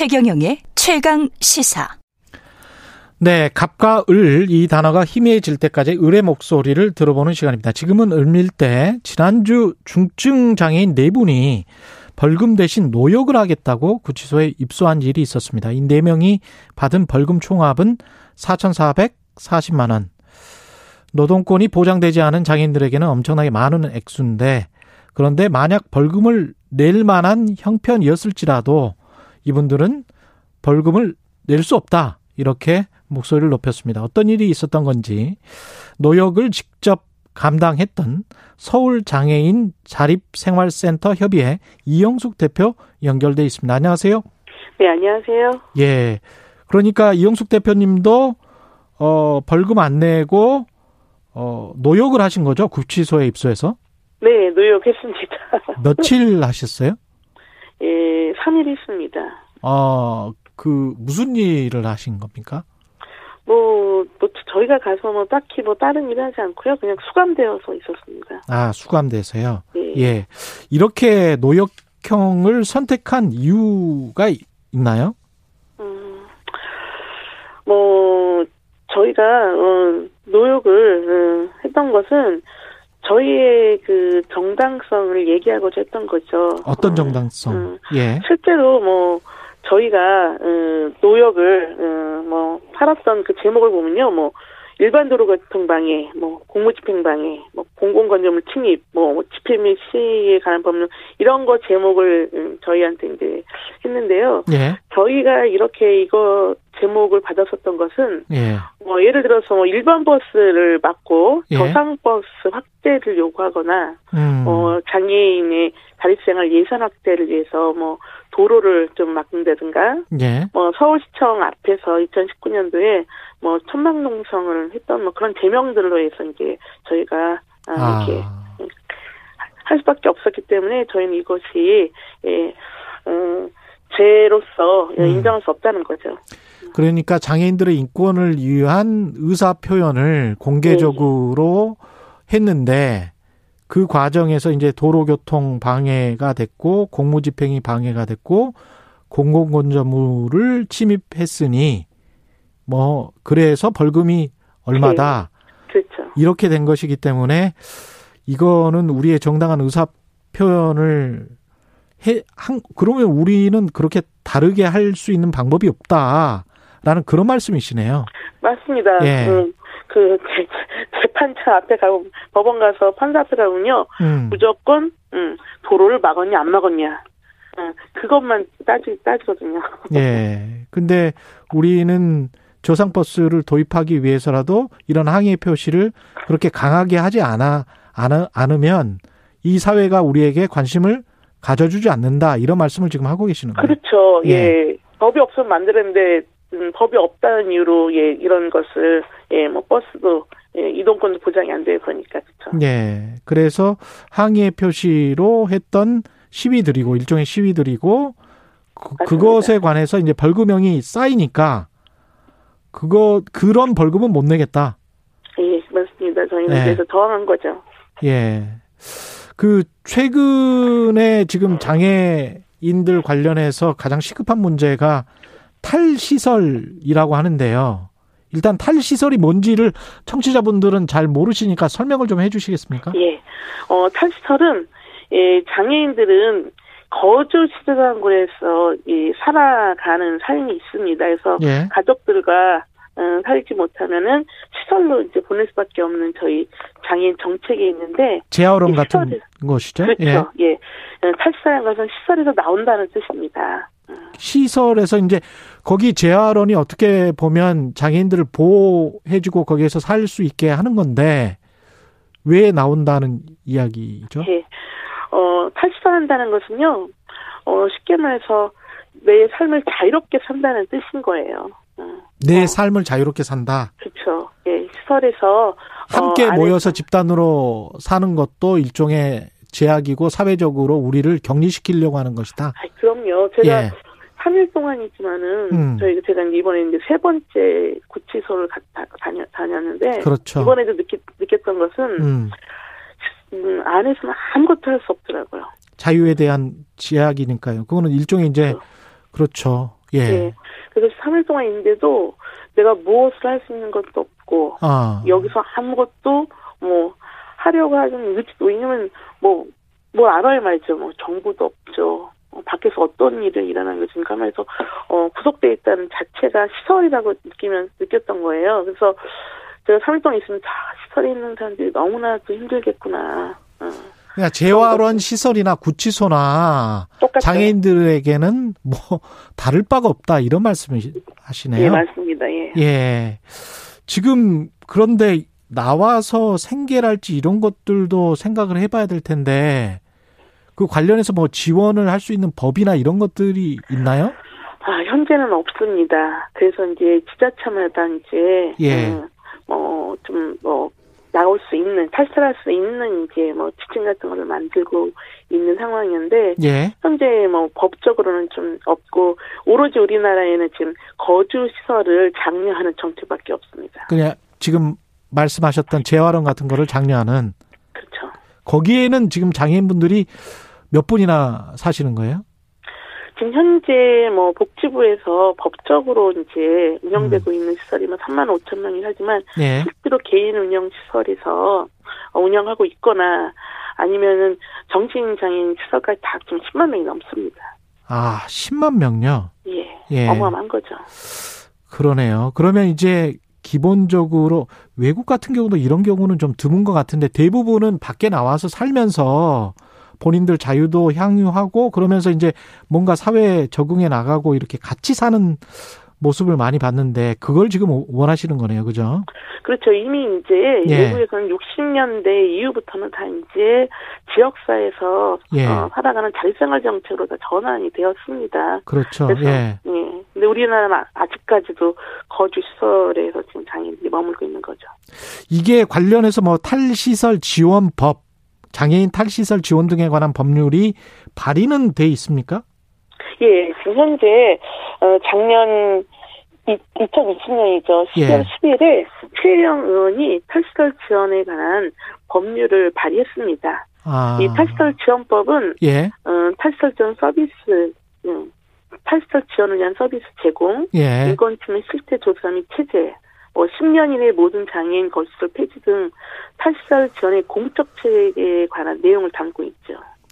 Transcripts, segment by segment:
최경영의 최강 시사. 네, 갑과 을 이 단어가 희미해질 때까지 을의 목소리를 들어보는 시간입니다. 지금은 을밀 때 지난주 중증 장애인 네 분이 벌금 대신 노역을 하겠다고 구치소에 입소한 일이 있었습니다. 이 네 명이 받은 벌금 총합은 4,440만 원. 노동권이 보장되지 않은 장애인들에게는 엄청나게 많은 액수인데 그런데 만약 벌금을 낼 만한 형편이었을지라도 이분들은 벌금을 낼 수 없다. 이렇게 목소리를 높였습니다. 어떤 일이 있었던 건지 노역을 직접 감당했던 서울장애인 자립생활센터 협의회 이영숙 대표 연결돼 있습니다. 안녕하세요. 네, 안녕하세요. 예. 그러니까 이영숙 대표님도 어 벌금 안 내고 어 노역을 하신 거죠? 구치소에 입소해서? 네, 노역했습니다. 며칠 하셨어요? 예, 3일 했습니다. 어, 그 무슨 일을 하신 겁니까? 뭐, 뭐 저희가 가서 뭐 딱히 뭐 다른 일 하지 않고요. 그냥 수감되어서 있었습니다. 아, 수감돼서요. 예. 예. 이렇게 노역형을 선택한 이유가 있나요? 음, 뭐 저희가 어, 노역을 어, 했던 것은 저희의 그 정당성을 얘기하고자 했던 거죠. 어떤 어, 정당성? 음. 예. 실제로 뭐 저희가 어, 노역을 어, 뭐 팔았던 그 제목을 보면요, 뭐 일반 도로 교통 방해, 뭐 공무집행 방해, 뭐 공공건조물 침입, 뭐 집회 및 시위에 관한 법률 이런 거 제목을 음, 저희한테 이제 했는데요. 예. 저희가 이렇게 이거 제목을 받았었던 것은 예. 뭐 예를 들어서 뭐 일반 버스를 막고 예. 저상 버스 확대를 요구하거나 음. 어 장애인의 자립생활 예산 확대를 위해서 뭐 도로를 좀 막는다든가 예. 뭐 서울시청 앞에서 2019년도에 뭐 천막농성을 했던 뭐 그런 제명들로 해서 이제 저희가 아, 이렇게 아. 할 수밖에 없었기 때문에 저희는 이것이 예, 어, 죄로서 음. 인정할 수 없다는 거죠. 그러니까 장애인들의 인권을 위한 의사 표현을 공개적으로 했는데 그 과정에서 이제 도로교통 방해가 됐고 공무집행이 방해가 됐고 공공건조물을 침입했으니 뭐 그래서 벌금이 얼마다 그렇죠. 이렇게 된 것이기 때문에 이거는 우리의 정당한 의사 표현을 해, 한, 그러면 우리는 그렇게 다르게 할 수 있는 방법이 없다라는 그런 말씀이시네요. 맞습니다. 예. 음, 그 재, 재판차 앞에 가고 법원 가서 판사 앞에 가면요 음. 무조건 음, 도로를 막았냐 안 막았냐 음, 그것만 따지 따지거든요. 예. 근데 우리는 저상버스를 도입하기 위해서라도 이런 항의 표시를 그렇게 강하게 하지 않아, 않아, 않으면 이 사회가 우리에게 관심을 가져주지 않는다. 이런 말씀을 지금 하고 계시는 거예요. 그렇죠. 예. 예. 법이 없으면 만드는데 음, 법이 없다는 이유로 예 이런 것을 예뭐 버스도 예, 이동권도 보장이 안 되고 그러니까 그렇죠. 예. 그래서 항의 표시로 했던 시위들이고 일종의 시위들이고 그. 그것에 관해서 이제 벌금형이 쌓이니까 그거 그런 벌금은 못 내겠다. 예 맞습니다. 저희는 예. 그래서 저항한 거죠. 예. 그 최근에 지금 장애인들 관련해서 가장 시급한 문제가 탈시설이라고 하는데요. 일단 탈시설이 뭔지를 청취자분들은 잘 모르시니까 설명을 좀 해주시겠습니까? 예. 어, 탈시설은, 예, 장애인들은 거주 시설한 곳에서, 이, 살아가는 삶이 있습니다. 그래서 예. 가족들과, 어, 살지 못하면은 시설로 이제 보낼 수밖에 없는 저희 장애인 정책이 있는데, 재활원 이 같은 것이죠. 그렇죠. 예. 어, 탈시설한 것은 시설에서 나온다는 뜻입니다. 시설에서 이제 거기 재활원이 어떻게 보면 장애인들을 보호해주고 거기에서 살 수 있게 하는 건데 왜 나온다는 이야기죠? 예. 어, 탈시설한다는 것은요, 어, 쉽게 말해서 내 삶을 자유롭게 산다는 뜻인 거예요. 어. 내 어. 삶을 자유롭게 산다. 그렇죠. 예, 시설에서 함께 어, 모여서 집단으로 사는 것도 일종의 제약이고 사회적으로 우리를 격리시키려고 하는 것이다. 아, 그럼요. 제가 예. 3일 동안이지만은 음. 저희 제가 이번에 이제 세 번째 구치소를 가, 다, 다녀, 다녔는데 그렇죠. 이번에도 느끼, 느꼈던 것은 음, 음, 안에서는 아무것도 할 수 없더라고요. 자유에 대한 제약이니까요. 그거는 일종의 이제 그렇죠. 예. 예. 그래서 3일 동안 있는데도 내가 무엇을 할 수 있는 것도 없고 아. 여기서 아무것도 뭐 하려고 하는 의지도 왜냐면 뭐 뭘 알아야 말죠. 뭐 정보도 없죠. 어, 밖에서 어떤 일이 일어나는 지 지금 가면서 어 구속돼 있다는 자체가 시설이라고 느끼면 느꼈던 거예요. 그래서 제가 3일 동안 있으면 다 시설에 있는 사람들이 너무나도 힘들겠구나. 어. 그러니까 재활원 시설이나 구치소나 똑같죠. 장애인들에게는 뭐 다를 바가 없다 이런 말씀을 하시네요. 예, 맞습니다. 예. 예. 지금 그런데 나와서 생계랄지 이런 것들도 생각을 해봐야 될 텐데 그 관련해서 뭐 지원을 할 수 있는 법이나 이런 것들이 있나요? 아, 현재는 없습니다. 그래서 이제 지자체마다 이제, 예. 음, 뭐, 좀, 뭐, 나올 수 있는, 탈출할 수 있는 이제 뭐 지침 같은 거를 만들고 있는 상황인데, 예. 현재 뭐 법적으로는 좀 없고, 오로지 우리나라에는 지금 거주 시설을 장려하는 정책밖에 없습니다. 그냥 지금 말씀하셨던 재활원 같은 거를 장려하는 그렇죠. 거기에는 지금 장애인분들이 몇 분이나 사시는 거예요? 지금 현재 뭐 복지부에서 법적으로 이제 음. 운영되고 있는 시설이 뭐 3만 5천 명이 하지만 예. 실제로 개인 운영 시설에서 운영하고 있거나 아니면은 정신 장애인 시설까지 다 지금 10만 명이 넘습니다. 아, 10만 명요? 예. 예. 어마어마한 거죠. 그러네요. 그러면 이제 기본적으로 외국 같은 경우도 이런 경우는 좀 드문 것 같은데 대부분은 밖에 나와서 살면서 본인들 자유도 향유하고 그러면서 이제 뭔가 사회에 적응해 나가고 이렇게 같이 사는 모습을 많이 봤는데 그걸 지금 원하시는 거네요. 그죠? 그렇죠. 이미 이제 예. 외국에서는 60년대 이후부터는 다 이제 지역사회에서 예. 어, 살아가는 자립생활 정책으로 다 전환이 되었습니다. 그렇죠. 그래서 예. 예. 근데 우리나라는 아- 아직까지도 거주 시설에서 지금 장애인들이 머물고 있는 거죠. 이게 관련해서 뭐 탈시설 지원법, 장애인 탈시설 지원 등에 관한 법률이 발의는 돼 있습니까? 예, 지금 현재 어, 작년 2020년이죠. 10월 예. 10일에 최영 의원이 탈시설 지원에 관한 법률을 발의했습니다. 아. 이 탈시설 지원법은 예. 어, 탈시설 지원 서비스, 음, 탈시설 지원을 위한 서비스 제공, 예. 인권 침해 실태 조사 및 체제, 뭐 10년 이내 모든 장애인 거시설 폐지 등 탈시설 지원의 공적 체계에 관한 내용을 담고 있죠.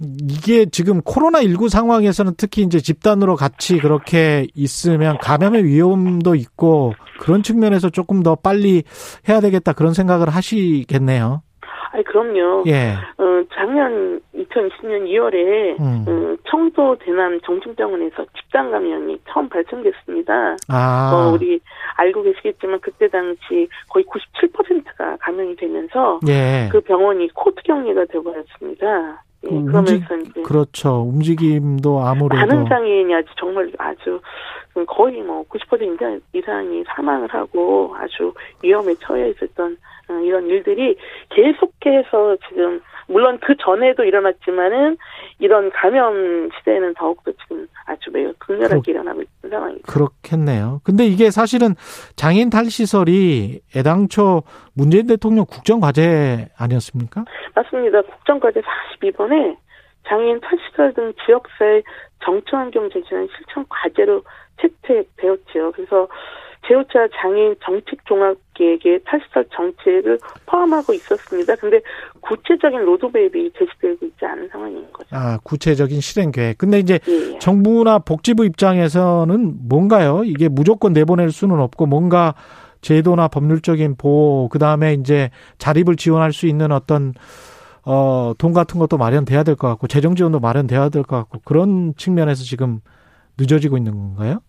이게 지금 코로나19 상황에서는 특히 이제 집단으로 같이 그렇게 있으면 감염의 위험도 있고 그런 측면에서 조금 더 빨리 해야 되겠다 그런 생각을 하시겠네요. 아니 그럼요. 예. 어, 작년 2020년 2월에 음. 어, 청도 대남 정신병원에서 집단 감염이 처음 발생됐습니다. 아. 어, 우리 알고 계시겠지만 그때 당시 거의 97%가 감염이 되면서 예. 그 병원이 코트 격리가 되어버렸습니다. 예, 그 그러면서 이제 그렇죠. 움직임도 아무래도 많은 장애인이 아주 정말 아주 거의 뭐 90% 이상이 사망을 하고 아주 위험에 처해 있었던 어, 이런 일들이 계속해서 지금 물론 그 전에도 일어났지만은 이런 감염 시대에는 더욱더 지금 아주 매우 극렬하게 그렇- 일어나고 있 는 상황입니다. 그렇겠네요. 근데 이게 사실은 장애인 탈시설이 애당초 문재인 대통령 국정 과제 아니었습니까? 맞습니다. 국정과제 42번에 장애인 탈시설 등 지역사회 정치환경 제시는 실천 과제로 채택되었지요. 그래서 제5차 장애인 정책 종합 계획에 탈시설 정책을 포함하고 있었습니다. 근데 구체적인 로드맵이 제시되고 있지 않은 상황인 거죠. 아, 구체적인 실행 계획. 근데 이제 예, 예. 정부나 복지부 입장에서는 뭔가요? 이게 무조건 내보낼 수는 없고 뭔가 제도나 법률적인 보호, 그 다음에 이제 자립을 지원할 수 있는 어떤 어, 돈 같은 것도 마련돼야 될 것 같고, 재정 지원도 마련돼야 될 것 같고, 그런 측면에서 지금 늦어지고 있는 건가요?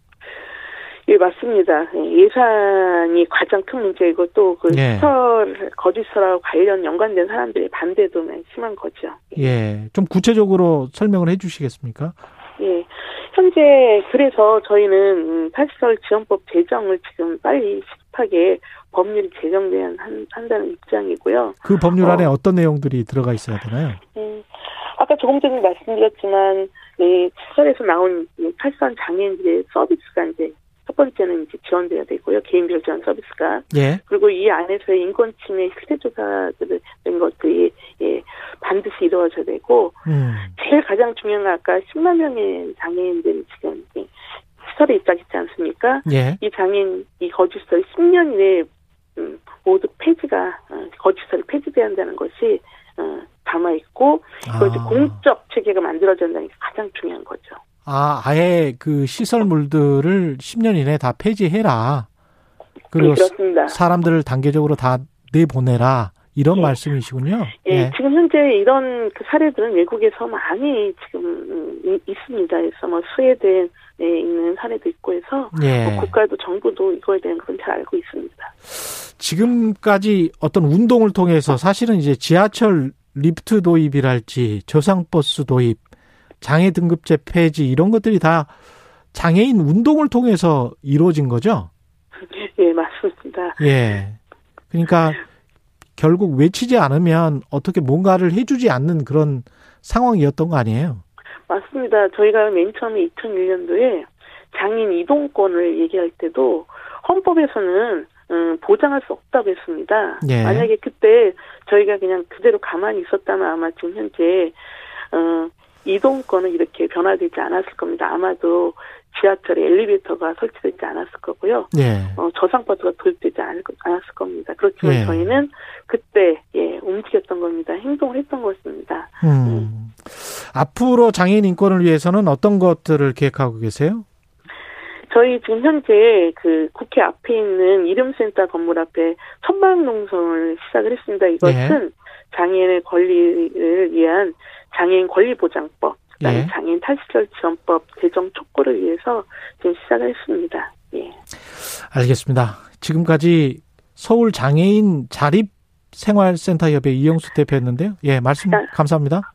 예, 맞습니다. 예, 예산이 가장 큰 문제이고 또그 예. 시설, 거주시설하고 관련 연관된 사람들의 반대도 심한 거죠. 예. 좀 구체적으로 설명을 해 주시겠습니까? 예. 현재 그래서 저희는 음, 탈시설 지원법 제정을 지금 빨리 시급하게 법률이 제정돼야 한, 한다는 입장이고요. 그 법률 안에 어. 어. 떤 내용들이 들어가 있어야 되나요? 음, 아까 조금 전에 말씀드렸지만 네, 시설에서 나온 이 탈시설 장애인들의 서비스가 이제 첫 번째는 이제 지원돼야 되고요. 개인별 지원 서비스가 예. 그리고 이 안에서의 인권 침해 실태 조사들 된 것들이 예, 반드시 이루어져야 되고 음. 제일 가장 중요한 건 아까 10만 명의 장애인들이 지금 이 시설에 입장했지 않습니까? 예. 이 장애인 이 거주시설 10년 이내에 음, 모두 폐지가 어, 거주시설이 폐지돼야 한다는 것이 어, 담아 있고 이걸 아. 공적 체계가 만들어진다는 게 가장 중요한 거죠. 아, 아예 그 시설물들을 10년 이내에 다 폐지해라. 그리고 네. 사람들을 단계적으로 다 내보내라. 이런 예. 말씀이시군요. 예, 지금 현재 이런 그 사례들은 외국에서 많이 지금 음, 이- 있습니다. 그래서 뭐 스웨덴에 있는 사례도 있고 해서 예. 뭐 국가도 정부도 이거에 대한 건잘 알고 있습니다. 지금까지 어떤 운동을 통해서 사실은 이제 지하철 리프트 도입이랄지 저상버스 도입, 장애 등급제 폐지 이런 것들이 다 장애인 운동을 통해서 이루어진 거죠. 예, 맞습니다. 예. 그러니까 결국 외치지 않으면 어떻게 뭔가를 해주지 않는 그런 상황이었던 거 아니에요? 맞습니다. 저희가 맨 처음에 2001년도에 장인 이동권을 얘기할 때도 헌법에서는 음, 보장할 수 없다고 했습니다. 예. 만약에 그때 저희가 그냥 그대로 가만히 있었다면 아마 지금 현재 어, 이동권은 이렇게 변화되지 않았을 겁니다. 아마도 지하철에 엘리베이터가 설치되지 않았을 거고요. 예. 어, 저상버스가 도입되지 않을, 않았을 겁니다. 그렇지만 예. 저희는 그때 예, 움직였던 겁니다. 행동을 했던 것입니다. 음. 앞으로 장애인 인권을 위해서는 어떤 것들을 계획하고 계세요? 저희 지금 현재 그 국회 앞에 있는 이름센터 건물 앞에 천막 농성을 시작을 했습니다. 이것은 장애인의 권리를 위한 장애인 권리보장법, 그다음에 예. 장애인 탈시절 지원법 제정 촉구를 위해서 지금 시작을 했습니다. 예. 알겠습니다. 지금까지 서울 장애인 자립 생활센터협회 이영수 대표였는데요. 예, 말씀 자. 감사합니다.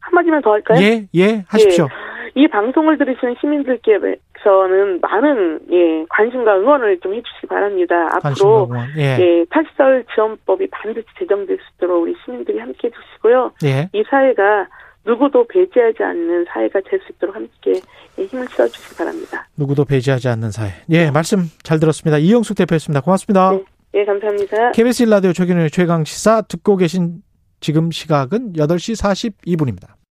한마디만 더 할까요? 예, 예, 하십시오. 이 방송을 들으시는 시민들께 서는 많은 예, 관심과 응원을 좀 해주시기 바랍니다. 앞으로. 예, 예, 탈시절 지원법이 반드시 제정될 수 있도록 우리 시민들이 함께 해주시고요. 예. 이 사회가 누구도 배제하지 않는 사회가 될 수 있도록 함께 예, 힘을 실어주시기 바랍니다. 누구도 배제하지 않는 사회. 예, 말씀 잘 들었습니다. 이영숙 대표였습니다. 고맙습니다. 네. 예, 감사합니다. KBS 일라디오 최경영의 최강 시사 듣고 계신 지금 시각은 8시 42분입니다.